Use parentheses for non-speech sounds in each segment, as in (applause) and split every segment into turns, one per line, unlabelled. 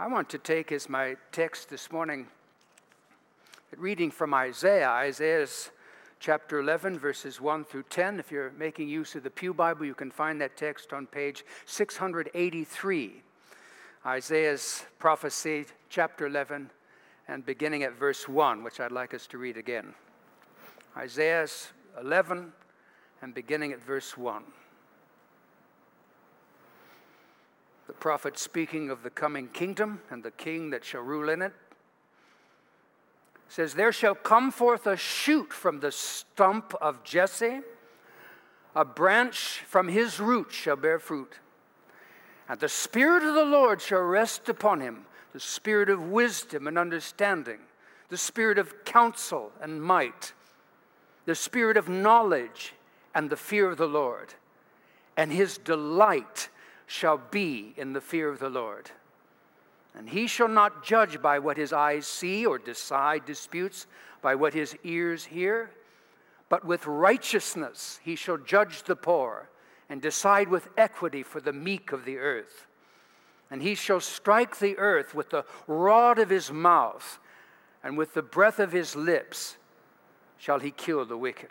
I want to take as my text this morning, reading from Isaiah. Isaiah's chapter 11, verses 1 through 10. If you're making use of the Pew Bible, you can find that text on page 683. Isaiah's prophecy, chapter 11, and beginning at verse 1, which I'd like us to read again. Isaiah's 11, and beginning at verse 1. The prophet speaking of the coming kingdom and the king that shall rule in it says, There shall come forth a shoot from the stump of Jesse, a branch from his root shall bear fruit. And the Spirit of the Lord shall rest upon him the Spirit of wisdom and understanding, the Spirit of counsel and might, the Spirit of knowledge and the fear of the Lord. And his delight shall be in the fear of the Lord. And he shall not judge by what his eyes see or decide disputes by what his ears hear, but with righteousness he shall judge the poor and decide with equity for the meek of the earth. And he shall strike the earth with the rod of his mouth, and with the breath of his lips shall he kill the wicked.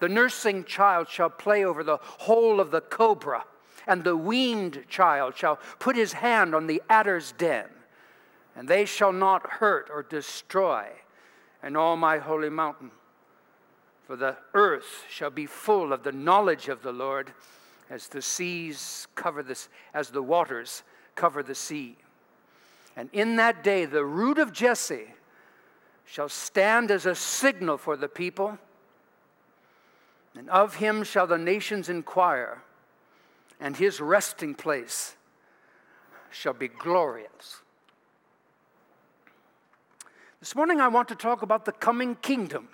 The nursing child shall play over the hole of the cobra, and the weaned child shall put his hand on the adder's den, and they shall not hurt or destroy in all my holy mountain. For the earth shall be full of the knowledge of the Lord as the seas cover this, as the waters cover the sea. And in that day, the root of Jesse shall stand as a signal for the people and of him shall the nations inquire, and his resting place shall be glorious. This morning, I want to talk about the coming kingdom.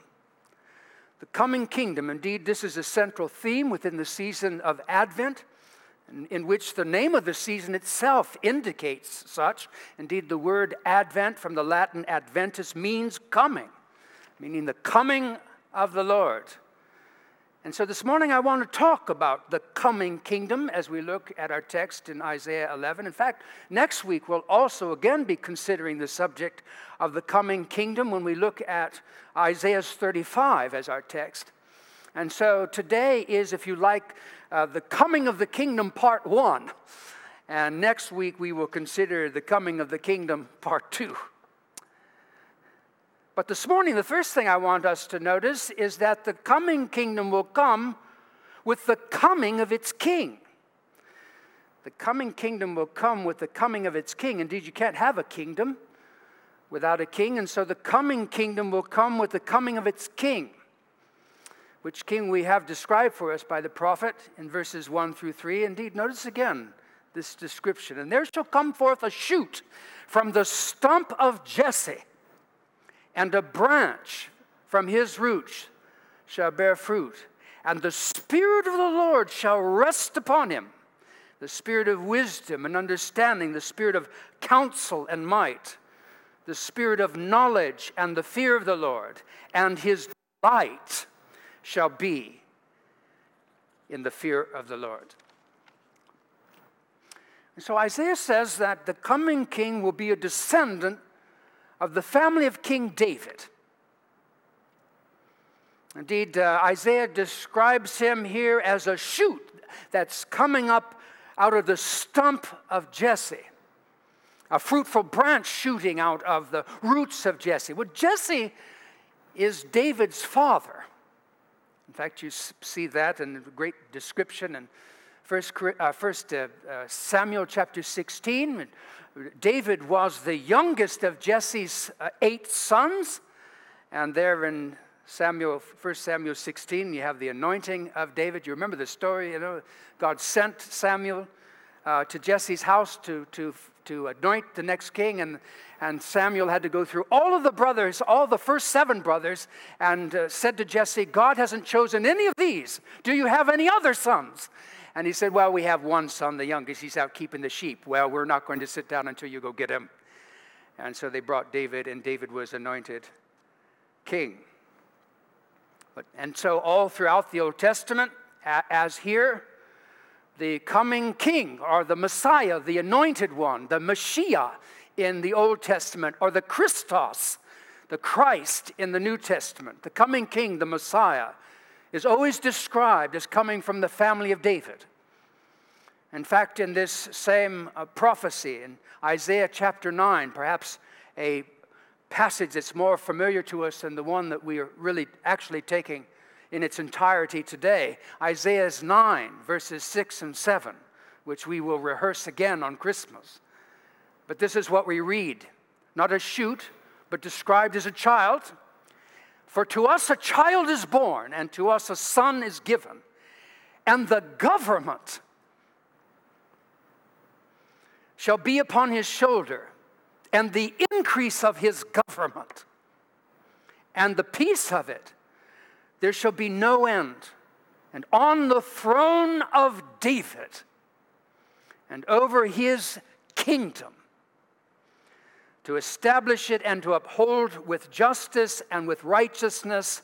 The coming kingdom. Indeed, this is a central theme within the season of Advent, in which the name of the season itself indicates such. Indeed, the word Advent from the Latin adventus means coming, meaning the coming of the Lord. And so this morning I want to talk about the coming kingdom as we look at our text in Isaiah 11. In fact, next week we'll also again be considering the subject of the coming kingdom when we look at Isaiah 35 as our text. And so today is, if you like, uh, the coming of the kingdom part one. And next week we will consider the coming of the kingdom part two. But this morning, the first thing I want us to notice is that the coming kingdom will come with the coming of its king. The coming kingdom will come with the coming of its king. Indeed, you can't have a kingdom without a king, and so the coming kingdom will come with the coming of its king, which king we have described for us by the prophet in verses 1 through 3. Indeed, notice again this description. And there shall come forth a shoot from the stump of Jesse and a branch from his roots shall bear fruit. And the Spirit of the Lord shall rest upon him the Spirit of wisdom and understanding, the Spirit of counsel and might, the Spirit of knowledge and the fear of the Lord. And his delight shall be in the fear of the Lord. And so Isaiah says that the coming king will be a descendant of the family of King David. Indeed, uh, Isaiah describes him here as a shoot that's coming up out of the stump of Jesse, a fruitful branch shooting out of the roots of Jesse. Well, Jesse is David's father. In fact, you see that in a great description in First, uh, first uh, uh, Samuel chapter 16. David was the youngest of Jesse's uh, eight sons. And there in Samuel, 1 Samuel 16, you have the anointing of David. You remember the story, you know, God sent Samuel uh, to Jesse's house to, to to anoint the next king, and, and Samuel had to go through all of the brothers, all the first seven brothers, and uh, said to Jesse, God hasn't chosen any of these. Do you have any other sons? And he said, Well, we have one son, the youngest. He's out keeping the sheep. Well, we're not going to sit down until you go get him. And so they brought David, and David was anointed king. But, and so, all throughout the Old Testament, as here, the coming king or the Messiah, the anointed one, the Messiah in the Old Testament, or the Christos, the Christ in the New Testament, the coming king, the Messiah, is always described as coming from the family of David. In fact, in this same uh, prophecy in Isaiah chapter 9, perhaps a passage that's more familiar to us than the one that we are really actually taking in its entirety today. Isaiah's 9, verses 6 and 7, which we will rehearse again on Christmas. But this is what we read not a shoot, but described as a child. For to us a child is born, and to us a son is given, and the government shall be upon his shoulder, and the increase of his government, and the peace of it there shall be no end. And on the throne of David and over his kingdom, to establish it and to uphold with justice and with righteousness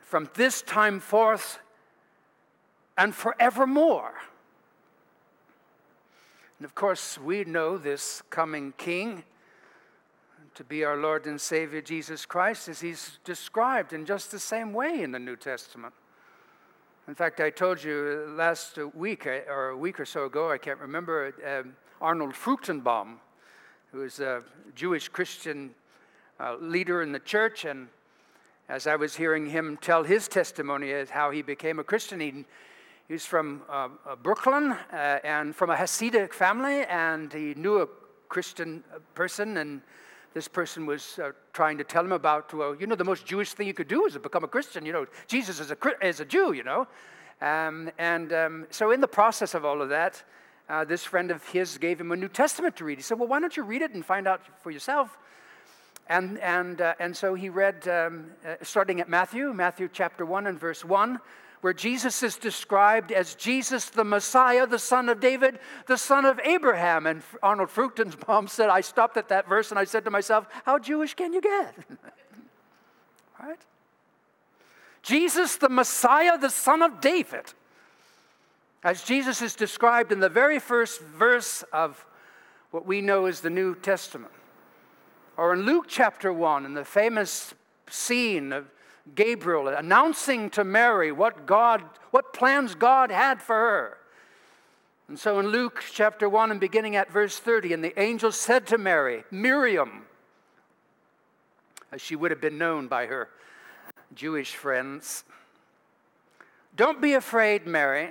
from this time forth and forevermore. And of course, we know this coming king to be our Lord and Savior Jesus Christ as he's described in just the same way in the New Testament. In fact, I told you last week or a week or so ago, I can't remember, um, Arnold Fruchtenbaum, who is a Jewish Christian uh, leader in the church, and as I was hearing him tell his testimony as how he became a Christian, he, he's from uh, uh Brooklyn uh, and from a Hasidic family, and he knew a Christian person and this person was uh, trying to tell him about, well, you know, the most Jewish thing you could do is to become a Christian. You know, Jesus is a, is a Jew, you know. Um, and um, so, in the process of all of that, uh, this friend of his gave him a New Testament to read. He said, Well, why don't you read it and find out for yourself? And, and, uh, and so he read, um, uh, starting at Matthew, Matthew chapter 1 and verse 1 where Jesus is described as Jesus the Messiah, the son of David, the son of Abraham. And Arnold Fruchtenbaum said, I stopped at that verse and I said to myself, How Jewish can you get? (laughs) right? Jesus the Messiah, the son of David. As Jesus is described in the very first verse of what we know as the New Testament. Or in Luke chapter 1, in the famous scene of Gabriel announcing to Mary what God, what plans God had for her. And so in Luke chapter 1 and beginning at verse 30, and the angel said to Mary, Miriam, as she would have been known by her Jewish friends, Don't be afraid, Mary,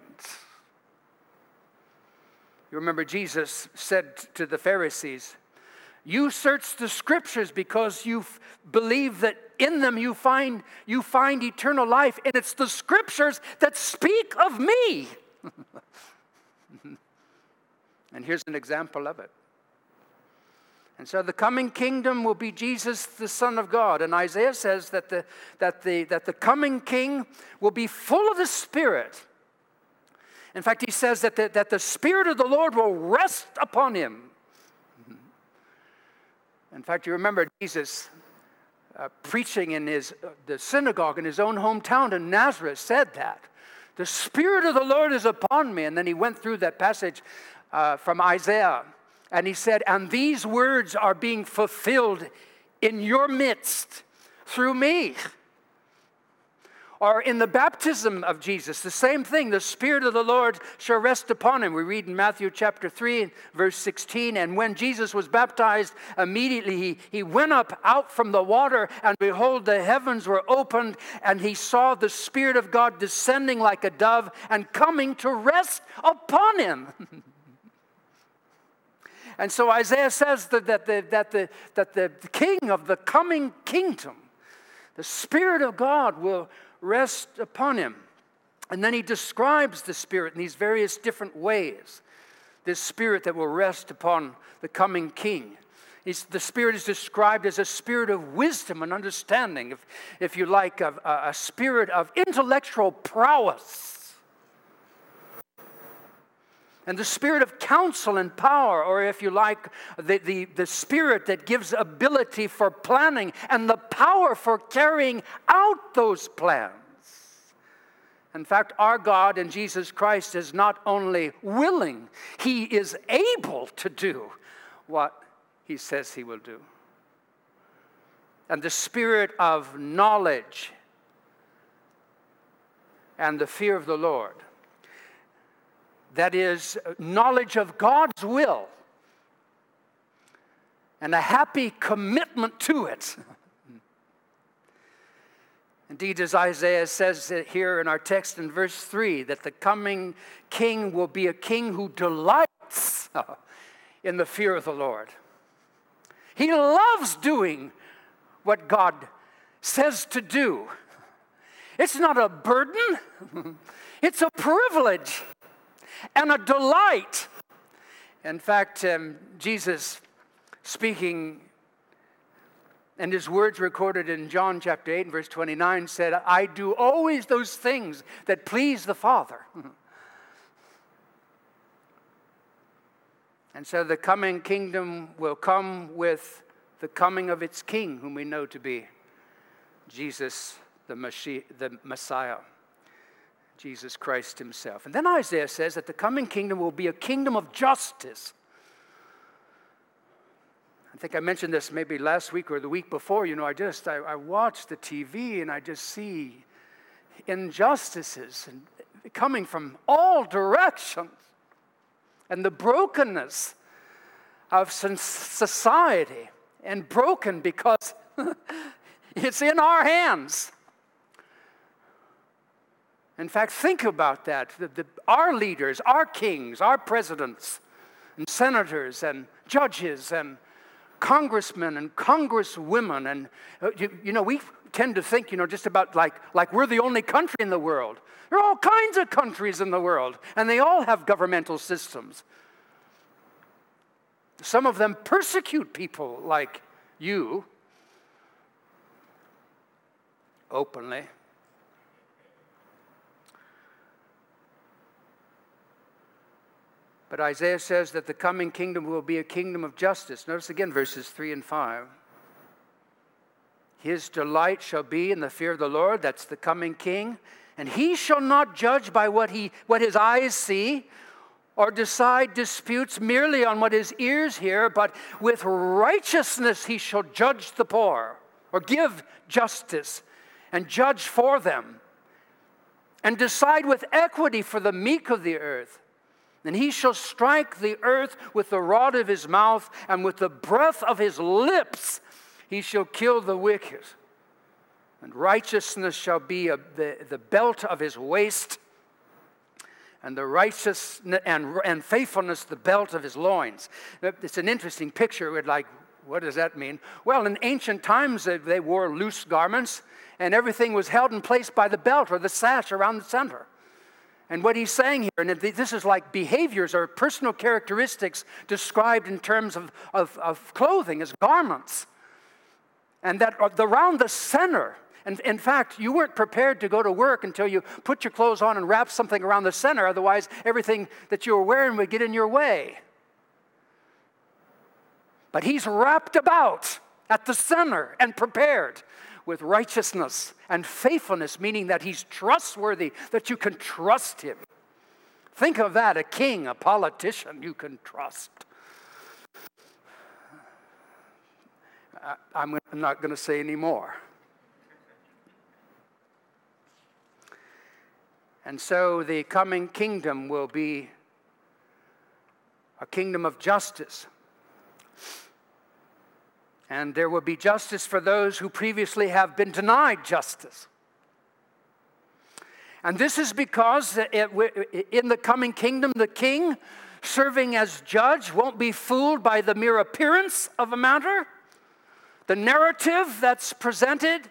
You remember Jesus said to the Pharisees, You search the scriptures because you believe that in them you find, you find eternal life, and it's the scriptures that speak of me. (laughs) and here's an example of it. And so the coming kingdom will be Jesus, the Son of God. And Isaiah says that the, that the, that the coming king will be full of the Spirit. In fact, he says that the, that the Spirit of the Lord will rest upon him. In fact, you remember Jesus uh, preaching in his, uh, the synagogue in his own hometown in Nazareth said that. The Spirit of the Lord is upon me. And then he went through that passage uh, from Isaiah and he said, And these words are being fulfilled in your midst through me. Or in the baptism of Jesus, the same thing. The Spirit of the Lord shall rest upon him. We read in Matthew chapter 3, verse 16. And when Jesus was baptized, immediately he, he went up out from the water, and behold, the heavens were opened, and he saw the Spirit of God descending like a dove and coming to rest upon him. (laughs) and so Isaiah says that, that, the, that, the, that the king of the coming kingdom, the Spirit of God, will rest upon him. And then he describes the Spirit in these various different ways. This Spirit that will rest upon the coming King. He's, the Spirit is described as a spirit of wisdom and understanding, if, if you like, a, a spirit of intellectual prowess. And the spirit of counsel and power, or if you like, the, the, the spirit that gives ability for planning and the power for carrying out those plans. In fact, our God and Jesus Christ is not only willing, He is able to do what He says He will do. And the spirit of knowledge and the fear of the Lord, that is, knowledge of God's will and a happy commitment to it. (laughs) Indeed, as Isaiah says here in our text in verse 3, that the coming king will be a king who delights (laughs) in the fear of the Lord. He loves doing what God says to do. It's not a burden, (laughs) it's a privilege and a delight. In fact, um, Jesus speaking and his words recorded in John chapter 8 and verse 29 said, I do always those things that please the Father. (laughs) and so the coming kingdom will come with the coming of its king, whom we know to be Jesus, the Messiah. Jesus Christ Himself. And then Isaiah says that the coming kingdom will be a kingdom of justice I think I mentioned this maybe last week or the week before. You know, I just I, I watch the TV and I just see injustices and coming from all directions, and the brokenness of society, and broken because (laughs) it's in our hands. In fact, think about that. The, the, our leaders, our kings, our presidents, and senators, and judges, and congressmen and congresswomen. And, uh, you, you, know, we tend to think, you know, just about like, like we're the only country in the world. There are all kinds of countries in the world, and they all have governmental systems. Some of them persecute people like you openly. But Isaiah says that the coming kingdom will be a kingdom of justice. Notice again verses 3 and 5. His delight shall be in the fear of the Lord, that's the coming king, and he shall not judge by what, he, what his eyes see or decide disputes merely on what his ears hear, but with righteousness he shall judge the poor or give justice and judge for them and decide with equity for the meek of the earth. And he shall strike the earth with the rod of his mouth, and with the breath of his lips he shall kill the wicked. And righteousness shall be a, the, the belt of his waist, and the righteousness and, and faithfulness the belt of his loins. It's an interesting picture. With like, what does that mean? Well, in ancient times, they, they wore loose garments, and everything was held in place by the belt or the sash around the center. And what he's saying here, and this is like behaviors or personal characteristics described in terms of, of, of clothing as garments. And that uh, around the center, and in fact, you weren't prepared to go to work until you put your clothes on and wrap something around the center, otherwise, everything that you were wearing would get in your way. But he's wrapped about at the center and prepared with righteousness and faithfulness, meaning that he's trustworthy, that you can trust him. Think of that a king, a politician you can trust. I'm not going to say any more. And so the coming kingdom will be a kingdom of justice. And there will be justice for those who previously have been denied justice. And this is because in the coming kingdom, the king serving as judge won't be fooled by the mere appearance of a matter, the narrative that's presented,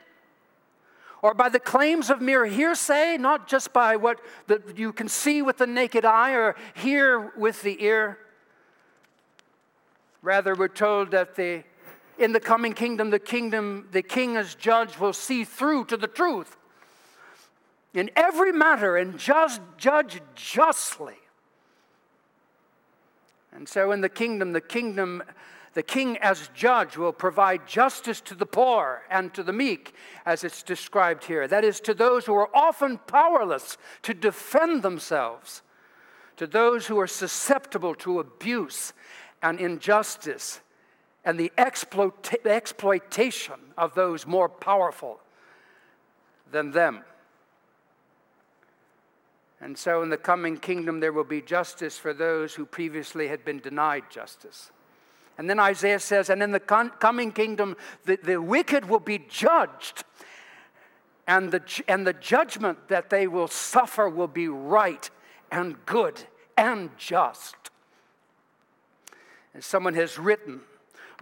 or by the claims of mere hearsay, not just by what the, you can see with the naked eye or hear with the ear. Rather, we're told that the, in the coming kingdom, the kingdom, the king as judge will see through to the truth in every matter and just judge justly. And so in the kingdom, the kingdom, the king as judge will provide justice to the poor and to the meek, as it's described here. That is, to those who are often powerless to defend themselves, to those who are susceptible to abuse and injustice and the exploitation of those more powerful than them. And so, in the coming kingdom, there will be justice for those who previously had been denied justice. And then Isaiah says, and in the con- coming kingdom, the, the wicked will be judged, and the, and the judgment that they will suffer will be right and good and just. As someone has written,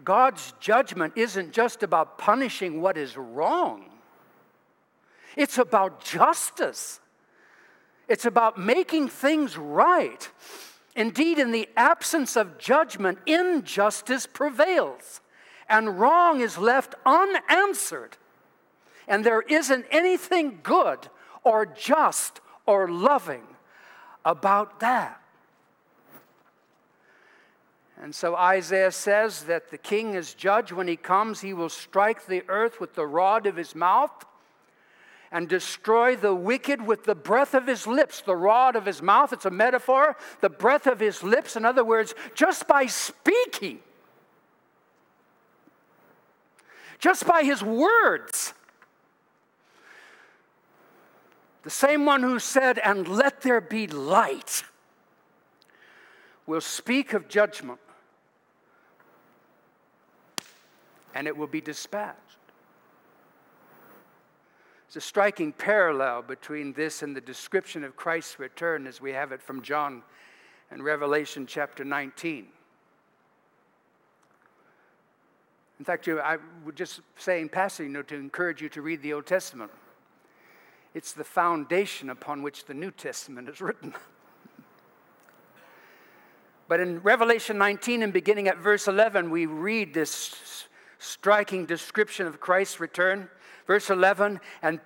God's judgment isn't just about punishing what is wrong, it's about justice. It's about making things right. Indeed, in the absence of judgment, injustice prevails, and wrong is left unanswered. And there isn't anything good or just or loving about that. And so Isaiah says that the king is judge. When he comes, he will strike the earth with the rod of his mouth and destroy the wicked with the breath of his lips, the rod of his mouth. It's a metaphor. The breath of his lips, in other words, just by speaking, just by his words. The same one who said, And let there be light, will speak of judgment, and it will be dispatched. It's a striking parallel between this and the description of Christ's return as we have it from John and Revelation chapter 19. In fact, I would just say in passing know, to encourage you to read the Old Testament. It's the foundation upon which the New Testament is written. (laughs) but in Revelation 19 and beginning at verse 11, we read this striking description of Christ's return. Verse 11, and,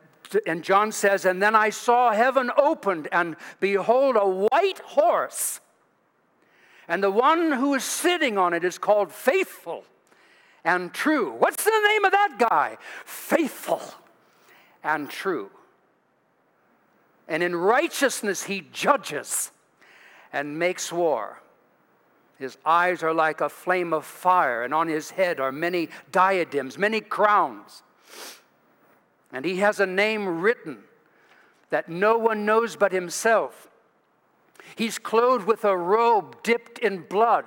and John says, And then I saw heaven opened, and behold, a white horse. And the one who is sitting on it is called Faithful and True. What's the name of that guy? Faithful and True. And in righteousness he judges and makes war. His eyes are like a flame of fire, and on his head are many diadems, many crowns. And he has a name written that no one knows but himself. He's clothed with a robe dipped in blood.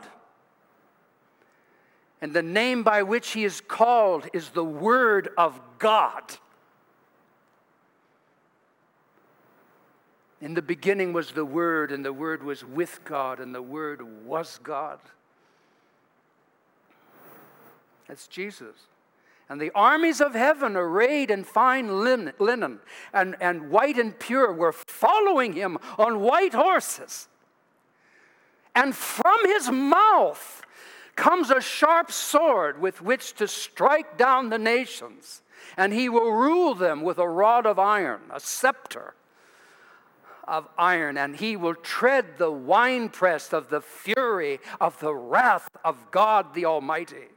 And the name by which he is called is the Word of God. In the beginning was the Word, and the Word was with God, and the Word was God. That's Jesus. And the armies of heaven, arrayed in fine linen and, and white and pure, were following him on white horses. And from his mouth comes a sharp sword with which to strike down the nations. And he will rule them with a rod of iron, a scepter of iron, and he will tread the winepress of the fury of the wrath of God the Almighty.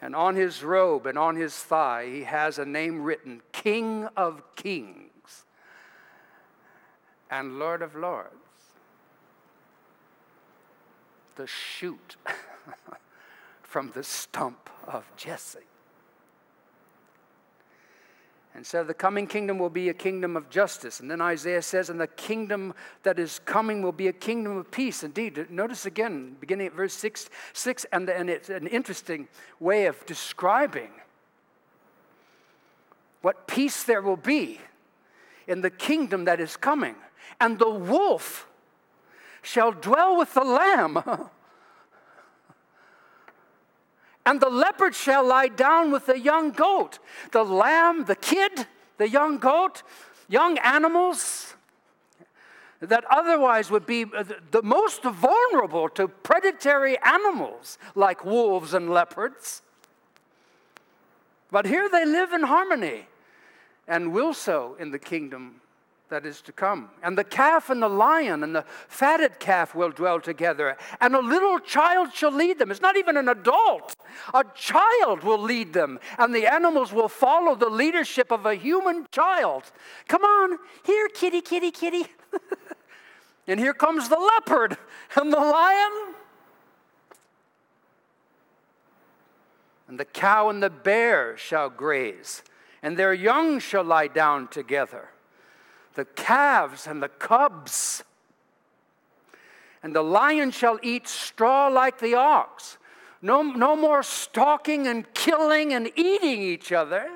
And on his robe and on his thigh, he has a name written King of Kings and Lord of Lords. The shoot (laughs) from the stump of Jesse. And so the coming kingdom will be a kingdom of justice. And then Isaiah says, and the kingdom that is coming will be a kingdom of peace. Indeed, notice again, beginning at verse 6, six and, and it's an interesting way of describing what peace there will be in the kingdom that is coming. And the wolf shall dwell with the lamb. (laughs) and the leopard shall lie down with the young goat. The lamb, the kid, the young goat, young animals that otherwise would be uh, the most vulnerable to predatory animals like wolves and leopards. But here they live in harmony and will so in the kingdom that is to come. And the calf and the lion and the fatted calf will dwell together, and a little child shall lead them. It's not even an adult, a child will lead them, and the animals will follow the leadership of a human child. Come on, here, kitty, kitty, kitty. (laughs) and here comes the leopard and the lion. And the cow and the bear shall graze, and their young shall lie down together the calves and the cubs. And the lion shall eat straw like the ox. No, no more stalking and killing and eating each other.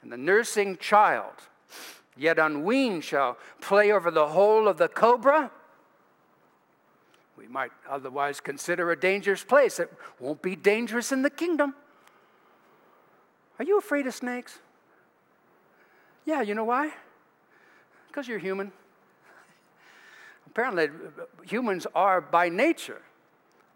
And the nursing child, yet unweaned, shall play over the hole of the cobra. We might otherwise consider a dangerous place. It won't be dangerous in the kingdom. Are you afraid of snakes? Yeah, you know why? Because you're human. Apparently, humans are by nature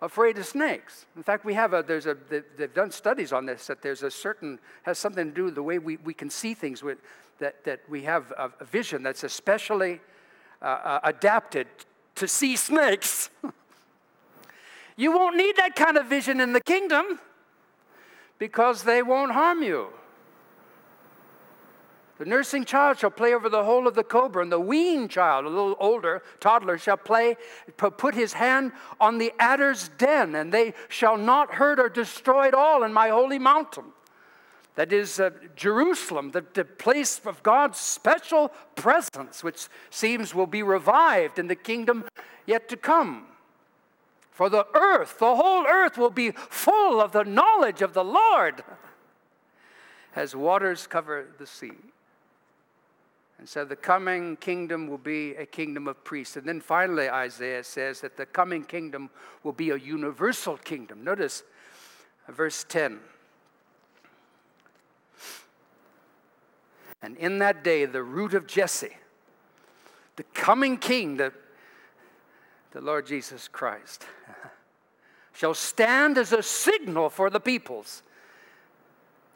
afraid of snakes. In fact, we have a, there's a, they've done studies on this, that there's a certain, has something to do with the way we, we can see things, with, that, that we have a, vision that's especially uh, uh, adapted to see snakes. (laughs) you won't need that kind of vision in the kingdom because they won't harm you. The nursing child shall play over the hole of the cobra, and the weaned child, a little older, toddler, shall play, put his hand on the adder's den, and they shall not hurt or destroy it all in my holy mountain. That is uh, Jerusalem, the, the place of God's special presence, which seems will be revived in the kingdom yet to come. For the earth, the whole earth will be full of the knowledge of the Lord as waters cover the sea. And so the coming kingdom will be a kingdom of priests. And then finally, Isaiah says that the coming kingdom will be a universal kingdom. Notice verse 10. And in that day, the root of Jesse, the coming king, the, the Lord Jesus Christ, (laughs) shall stand as a signal for the peoples.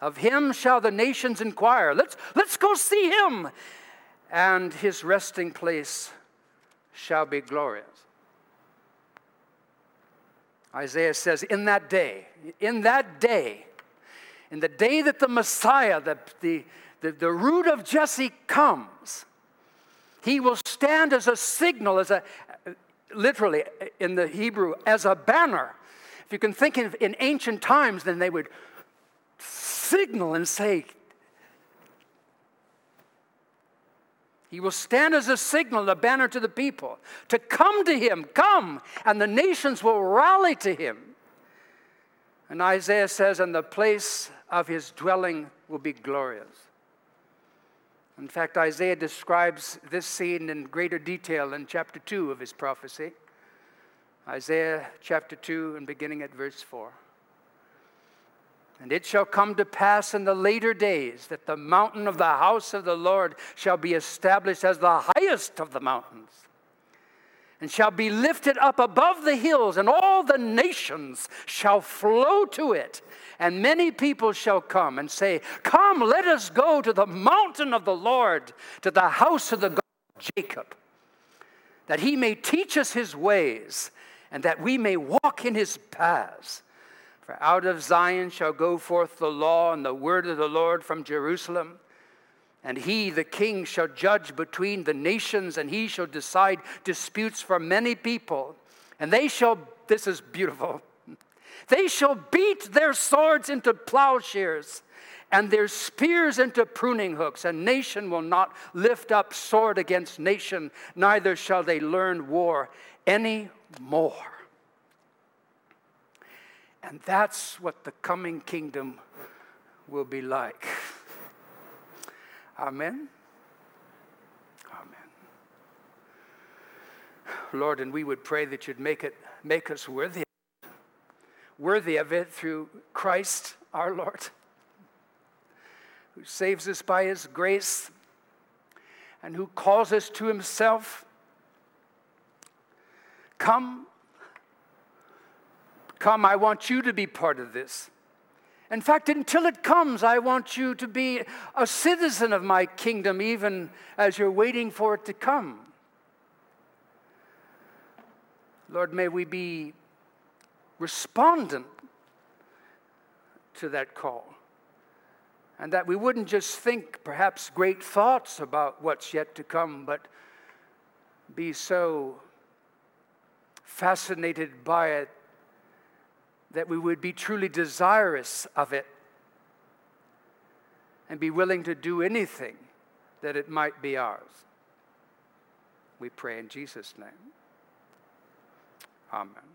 Of him shall the nations inquire. Let's, let's go see him and his resting place shall be glorious. Isaiah says, In that day, in that day, in the day that the Messiah, the, the, the, the root of Jesse comes, he will stand as a signal, as a literally in the Hebrew, as a banner. If you can think of in ancient times, then they would signal and say, He will stand as a signal, a banner to the people to come to him, come, and the nations will rally to him. And Isaiah says, and the place of his dwelling will be glorious. In fact, Isaiah describes this scene in greater detail in chapter 2 of his prophecy. Isaiah chapter 2 and beginning at verse 4. And it shall come to pass in the later days that the mountain of the house of the Lord shall be established as the highest of the mountains, and shall be lifted up above the hills, and all the nations shall flow to it. And many people shall come and say, Come, let us go to the mountain of the Lord, to the house of the God of Jacob, that he may teach us his ways, and that we may walk in his paths. For out of Zion shall go forth the law and the word of the Lord from Jerusalem. And he, the king, shall judge between the nations, and he shall decide disputes for many people. And they shall, this is beautiful, (laughs) They shall beat their swords into plowshares and their spears into pruning hooks. And nation will not lift up sword against nation, neither shall they learn war any more. And that's what the coming kingdom will be like. Amen. Amen. Lord, and we would pray that you'd make it make us worthy worthy of it through Christ our Lord, who saves us by his grace and who calls us to himself. Come, come, I want you to be part of this. In fact, until it comes, I want you to be a citizen of my kingdom, even as you're waiting for it to come. Lord, may we be respondent to that call. And that we wouldn't just think perhaps great thoughts about what's yet to come, but be so fascinated by it that we would be truly desirous of it and be willing to do anything that it might be ours. We pray in Jesus' name. Amen.